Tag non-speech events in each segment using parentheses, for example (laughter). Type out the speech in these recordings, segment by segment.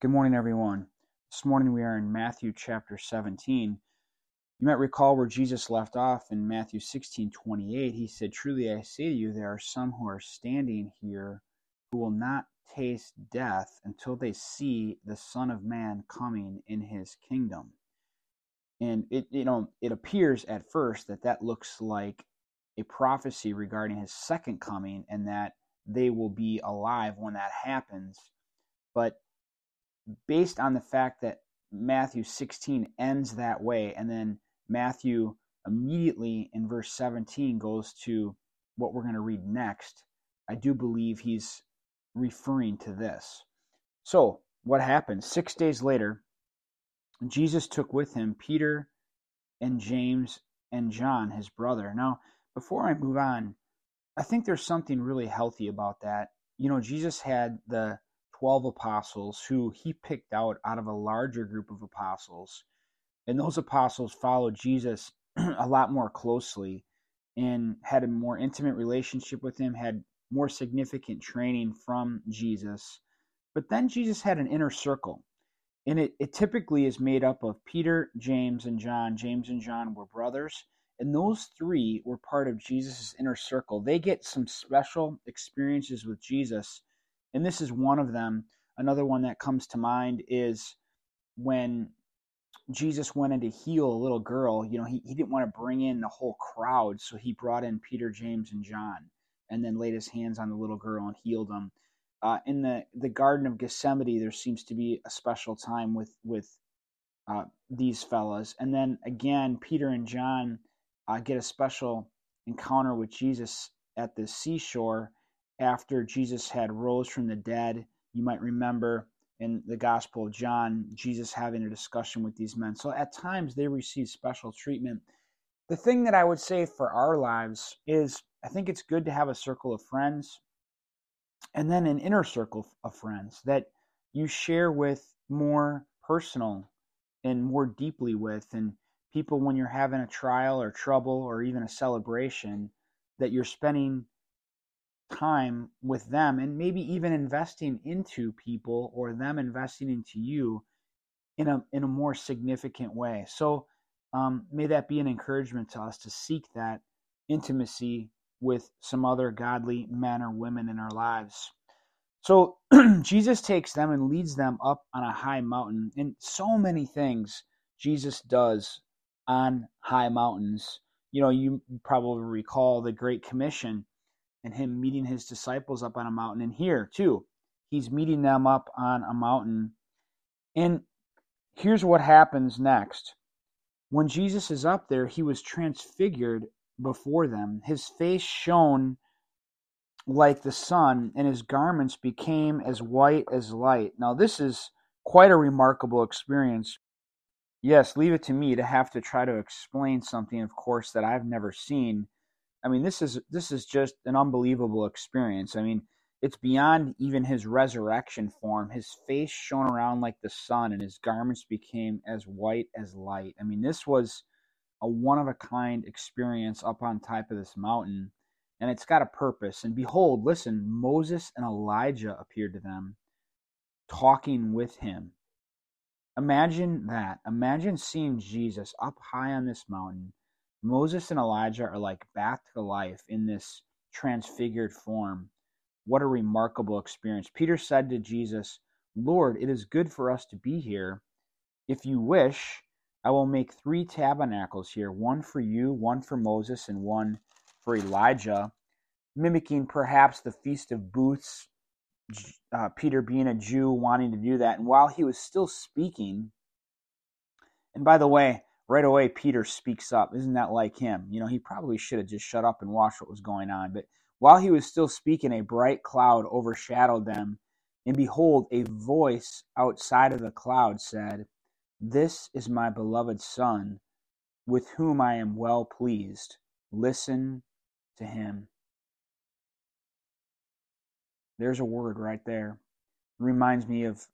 Good morning, everyone. This morning we are in Matthew chapter 17. You might recall where Jesus left off in Matthew 16 28. He said, Truly I say to you, there are some who are standing here who will not taste death until they see the Son of Man coming in his kingdom. And it, you know, it appears at first that that looks like a prophecy regarding his second coming and that they will be alive when that happens. But based on the fact that Matthew 16 ends that way, and then Matthew immediately in verse 17 goes to what we're going to read next, I do believe he's referring to this. So, what happened? Six days later, Jesus took with him Peter and James and John, his brother. Now, before I move on, I think there's something really healthy about that. You know, Jesus had the 12 apostles who he picked out out of a larger group of apostles. And those apostles followed Jesus (clears throat) a lot more closely and had a more intimate relationship with him, had more significant training from Jesus. But then Jesus had an inner circle. And it, it typically is made up of Peter, James, and John. James and John were brothers. And those three were part of Jesus' inner circle. They get some special experiences with Jesus and this is one of them. Another one that comes to mind is when Jesus went in to heal a little girl. You know, he, he didn't want to bring in the whole crowd, so he brought in Peter, James, and John, and then laid his hands on the little girl and healed them. Uh, in the, the Garden of Gethsemane, there seems to be a special time with with uh, these fellas, and then again, Peter and John uh, get a special encounter with Jesus at the seashore after Jesus had rose from the dead. You might remember in the Gospel of John, Jesus having a discussion with these men. So at times they receive special treatment. The thing that I would say for our lives is I think it's good to have a circle of friends and then an inner circle of friends that you share with more personal and more deeply with and people when you're having a trial or trouble or even a celebration that you're spending time with them and maybe even investing into people or them investing into you in a in a more significant way. So um, may that be an encouragement to us to seek that intimacy with some other godly men or women in our lives. So (clears throat) Jesus takes them and leads them up on a high mountain. And so many things Jesus does on high mountains. You know, you probably recall the Great Commission and him meeting his disciples up on a mountain. And here, too, he's meeting them up on a mountain. And here's what happens next. When Jesus is up there, he was transfigured before them. His face shone like the sun, and his garments became as white as light. Now, this is quite a remarkable experience. Yes, leave it to me to have to try to explain something, of course, that I've never seen I mean, this is this is just an unbelievable experience. I mean, it's beyond even his resurrection form. His face shone around like the sun, and his garments became as white as light. I mean, this was a one of a kind experience up on top of this mountain, and it's got a purpose. And behold, listen, Moses and Elijah appeared to them, talking with him. Imagine that. Imagine seeing Jesus up high on this mountain Moses and Elijah are like back to life in this transfigured form. What a remarkable experience. Peter said to Jesus, Lord, it is good for us to be here. If you wish, I will make three tabernacles here one for you, one for Moses, and one for Elijah, mimicking perhaps the Feast of Booths, uh, Peter being a Jew wanting to do that. And while he was still speaking, and by the way, right away Peter speaks up. Isn't that like him? You know, he probably should have just shut up and watched what was going on. But while he was still speaking, a bright cloud overshadowed them. And behold, a voice outside of the cloud said, This is my beloved Son, with whom I am well pleased. Listen to him. There's a word right there. reminds me of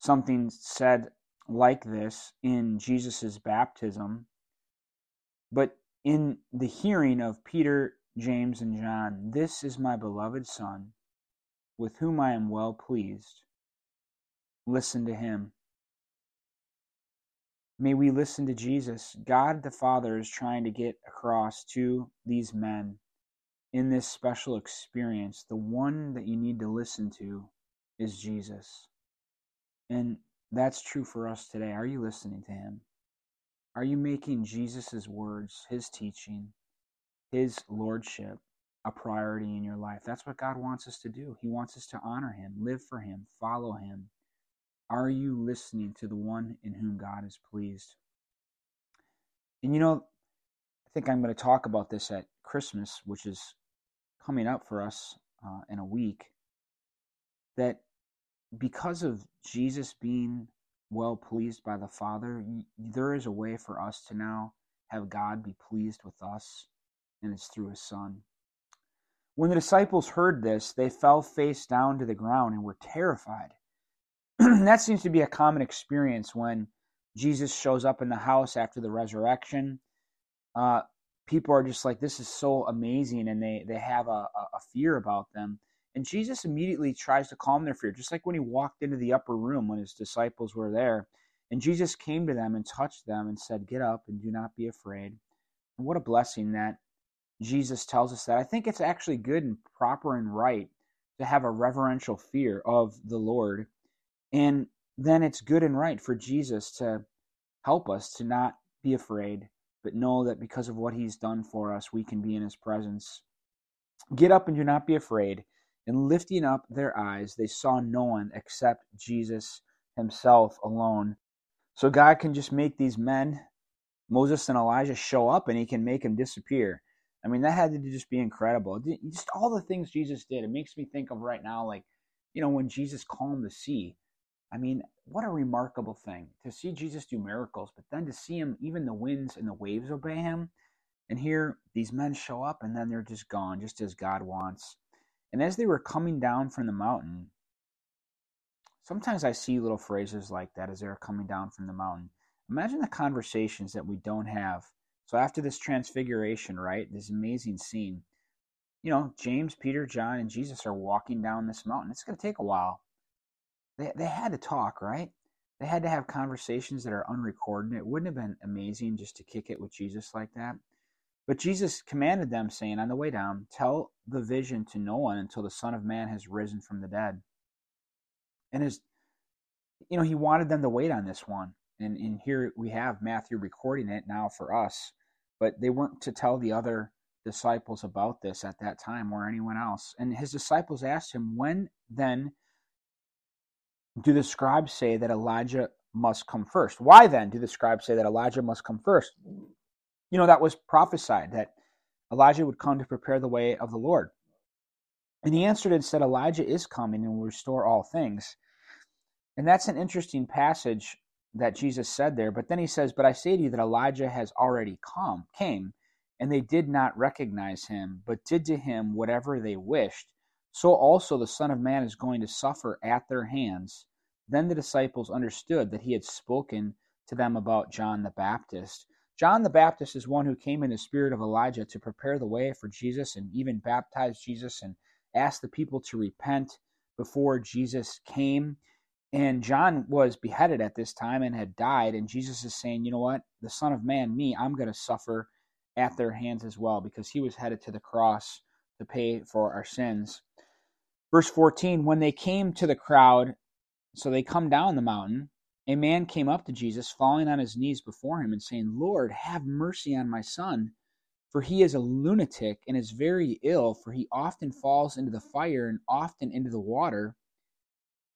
something said like this in Jesus' baptism, but in the hearing of Peter, James, and John, This is my beloved Son, with whom I am well pleased. listen to him. May we listen to Jesus. God the Father is trying to get across to these men in this special experience. The one that you need to listen to is Jesus. And that's true for us today. Are you listening to him? Are you making Jesus' words, his teaching, his lordship a priority in your life? That's what God wants us to do. He wants us to honor him, live for him, follow him. Are you listening to the one in whom God is pleased? And you know, I think I'm going to talk about this at Christmas, which is coming up for us uh, in a week. That because of Jesus being well pleased by the Father, there is a way for us to now have God be pleased with us, and it's through His Son. When the disciples heard this, they fell face down to the ground and were terrified. (clears throat) that seems to be a common experience when Jesus shows up in the house after the resurrection. Uh, people are just like, "This is so amazing," and they they have a, a fear about them. And Jesus immediately tries to calm their fear, just like when he walked into the upper room when his disciples were there. And Jesus came to them and touched them and said, Get up and do not be afraid. And what a blessing that Jesus tells us that. I think it's actually good and proper and right to have a reverential fear of the Lord. And then it's good and right for Jesus to help us to not be afraid, but know that because of what he's done for us, we can be in his presence. Get up and do not be afraid. And lifting up their eyes, they saw no one except Jesus himself alone. So God can just make these men, Moses and Elijah, show up and he can make them disappear. I mean, that had to just be incredible. Just all the things Jesus did. It makes me think of right now, like, you know, when Jesus calmed the sea. I mean, what a remarkable thing to see Jesus do miracles, but then to see him, even the winds and the waves obey him. And here, these men show up and then they're just gone, just as God wants. And as they were coming down from the mountain, sometimes I see little phrases like that as they're coming down from the mountain. Imagine the conversations that we don't have. So after this transfiguration, right, this amazing scene, you know, James, Peter, John, and Jesus are walking down this mountain. It's going to take a while. They, they had to talk, right? They had to have conversations that are unrecorded. It wouldn't have been amazing just to kick it with Jesus like that. But Jesus commanded them, saying, On the way down, tell the vision to no one until the Son of Man has risen from the dead. And as you know, he wanted them to wait on this one. And, and here we have Matthew recording it now for us. But they weren't to tell the other disciples about this at that time or anyone else. And his disciples asked him, When then do the scribes say that Elijah must come first? Why then do the scribes say that Elijah must come first? You know, that was prophesied that Elijah would come to prepare the way of the Lord. And he answered and said, Elijah is coming and will restore all things. And that's an interesting passage that Jesus said there. But then he says, But I say to you that Elijah has already come, came, and they did not recognize him, but did to him whatever they wished. So also the Son of Man is going to suffer at their hands. Then the disciples understood that he had spoken to them about John the Baptist. John the Baptist is one who came in the spirit of Elijah to prepare the way for Jesus and even baptize Jesus and ask the people to repent before Jesus came. And John was beheaded at this time and had died. And Jesus is saying, you know what? The Son of Man, me, I'm going to suffer at their hands as well because he was headed to the cross to pay for our sins. Verse 14 When they came to the crowd, so they come down the mountain, a man came up to Jesus, falling on his knees before him and saying, Lord, have mercy on my son, for he is a lunatic and is very ill, for he often falls into the fire and often into the water.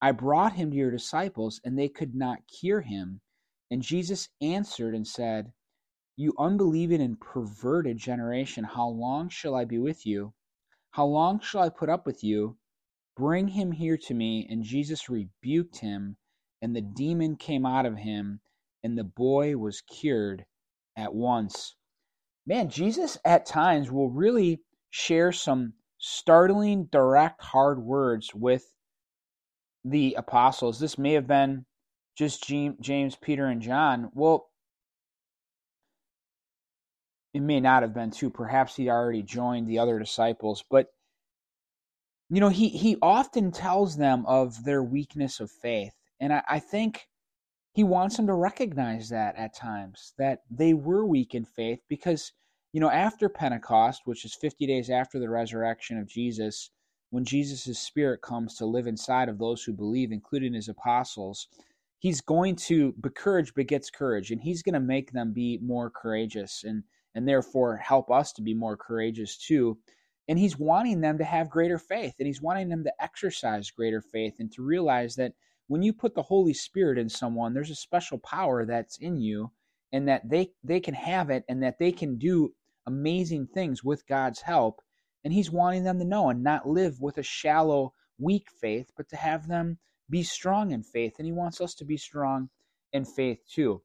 I brought him to your disciples, and they could not cure him. And Jesus answered and said, You unbelieving and perverted generation, how long shall I be with you? How long shall I put up with you? Bring him here to me. And Jesus rebuked him and the demon came out of him, and the boy was cured at once. Man, Jesus at times will really share some startling, direct, hard words with the apostles. This may have been just James, Peter, and John. Well, it may not have been too. Perhaps he already joined the other disciples, but you know, he he often tells them of their weakness of faith And I, I think he wants them to recognize that at times, that they were weak in faith because, you know, after Pentecost, which is 50 days after the resurrection of Jesus, when Jesus' spirit comes to live inside of those who believe, including his apostles, he's going to, but courage begets courage, and he's going to make them be more courageous and, and therefore help us to be more courageous too. And he's wanting them to have greater faith, and he's wanting them to exercise greater faith and to realize that when you put the Holy Spirit in someone, there's a special power that's in you, and that they, they can have it and that they can do amazing things with God's help and he's wanting them to know and not live with a shallow, weak faith, but to have them be strong in faith. And he wants us to be strong in faith too.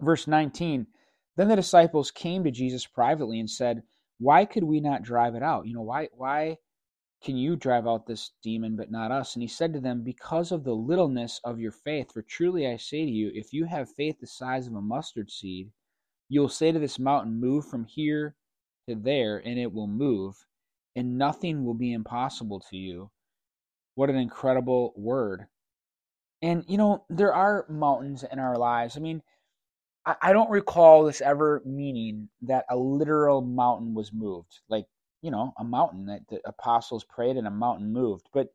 Verse 19 Then the disciples came to Jesus privately and said, Why could we not drive it out? You know, why, why can you drive out this demon, but not us? And he said to them, Because of the littleness of your faith. For truly I say to you, if you have faith the size of a mustard seed, you'll say to this mountain, Move from here to there, and it will move, and nothing will be impossible to you. What an incredible word. And, you know, there are mountains in our lives. I mean, I, I don't recall this ever meaning that a literal mountain was moved. Like, you know, a mountain that the apostles prayed and a mountain moved. But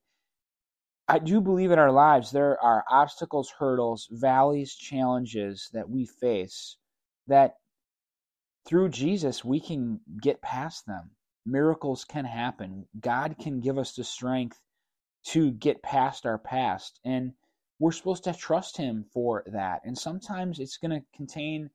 I do believe in our lives there are obstacles, hurdles, valleys, challenges that we face that through Jesus, we can get past them. Miracles can happen. God can give us the strength to get past our past. And we're supposed to trust Him for that. And sometimes it's going to contain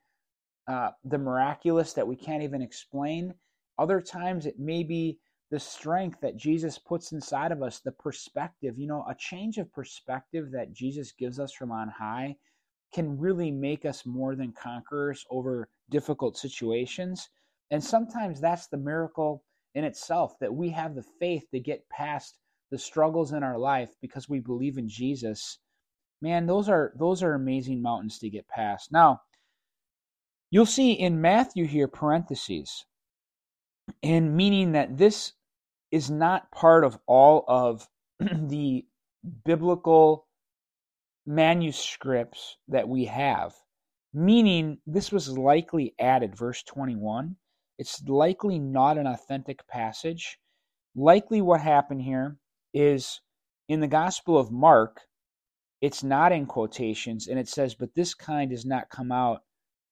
uh, the miraculous that we can't even explain. Other times it may be the strength that Jesus puts inside of us, the perspective, you know, a change of perspective that Jesus gives us from on high can really make us more than conquerors over difficult situations. And sometimes that's the miracle in itself that we have the faith to get past the struggles in our life because we believe in Jesus. Man, those are those are amazing mountains to get past. Now, you'll see in Matthew here parentheses, and meaning that this is not part of all of (clears throat) the biblical manuscripts that we have, meaning this was likely added, verse 21. It's likely not an authentic passage. Likely what happened here is in the Gospel of Mark, it's not in quotations, and it says, But this kind does not come out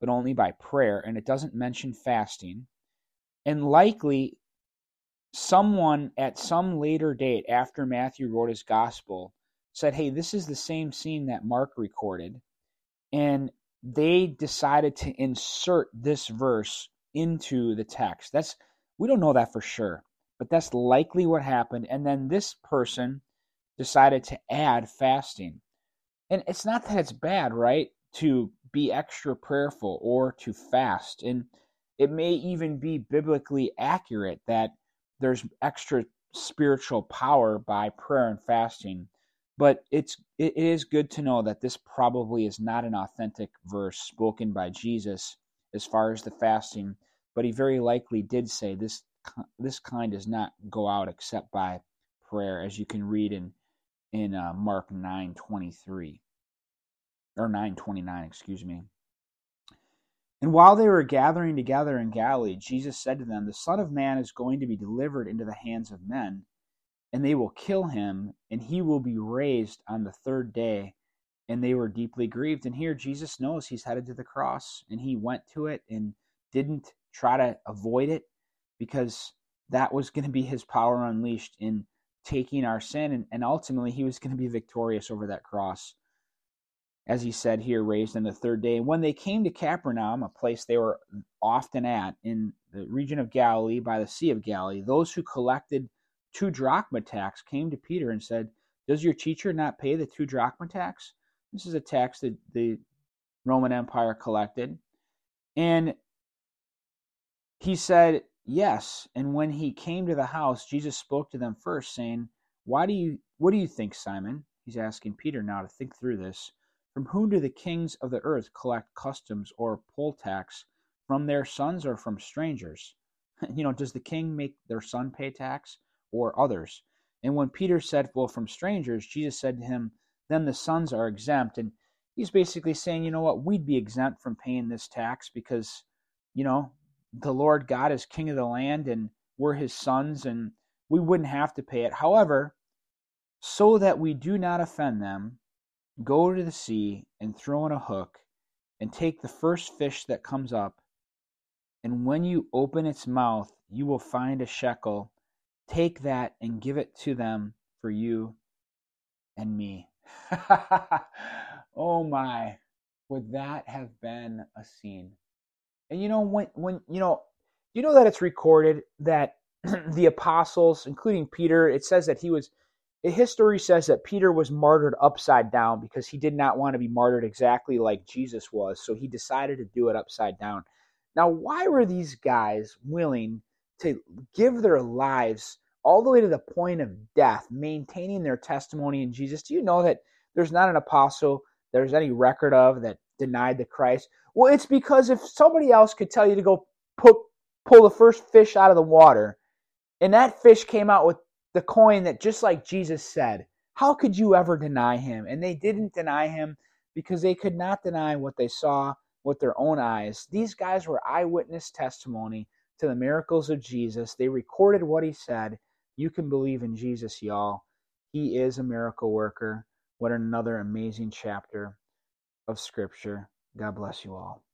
but only by prayer, and it doesn't mention fasting. And likely, someone at some later date after Matthew wrote his Gospel said, hey, this is the same scene that Mark recorded. And they decided to insert this verse into the text. That's we don't know that for sure, but that's likely what happened. And then this person decided to add fasting. And it's not that it's bad, right? To be extra prayerful or to fast. And it may even be biblically accurate that there's extra spiritual power by prayer and fasting. But it's it is good to know that this probably is not an authentic verse spoken by Jesus as far as the fasting, but he very likely did say this this kind does not go out except by prayer, as you can read in in uh, Mark nine twenty three or nine twenty nine, excuse me. And while they were gathering together in Galilee, Jesus said to them, The Son of Man is going to be delivered into the hands of men and they will kill him, and he will be raised on the third day. And they were deeply grieved. And here Jesus knows he's headed to the cross, and he went to it and didn't try to avoid it because that was going to be his power unleashed in taking our sin. And, and ultimately, he was going to be victorious over that cross. As he said here, raised on the third day. And when they came to Capernaum, a place they were often at in the region of Galilee by the Sea of Galilee, those who collected two drachma tax came to Peter and said, Does your teacher not pay the two drachma tax? This is a tax that the Roman Empire collected. And he said, Yes. And when he came to the house, Jesus spoke to them first, saying, Why do you what do you think, Simon? He's asking Peter now to think through this. From whom do the kings of the earth collect customs or poll tax? From their sons or from strangers? (laughs) You know, does the king make their son pay tax? or others. And when Peter said, Well, from strangers, Jesus said to him, then the sons are exempt. And he's basically saying, you know what, we'd be exempt from paying this tax because, you know, the Lord God is king of the land and we're his sons and we wouldn't have to pay it. However, so that we do not offend them, go to the sea and throw in a hook and take the first fish that comes up. And when you open its mouth, you will find a shekel. Take that and give it to them for you and me. (laughs) oh my, would that have been a scene? And you know when when you know you know that it's recorded that (clears throat) the apostles, including Peter, it says that he was history says that Peter was martyred upside down because he did not want to be martyred exactly like Jesus was, so he decided to do it upside down. Now, why were these guys willing to give their lives all the way to the point of death, maintaining their testimony in Jesus? Do you know that there's not an apostle there's any record of that denied the Christ? Well, it's because if somebody else could tell you to go put, pull the first fish out of the water, and that fish came out with the coin that just like Jesus said, how could you ever deny him? And they didn't deny him because they could not deny what they saw with their own eyes. These guys were eyewitness testimony to the miracles of Jesus. They recorded what he said. You can believe in Jesus, y'all. He is a miracle worker. What another amazing chapter of Scripture. God bless you all.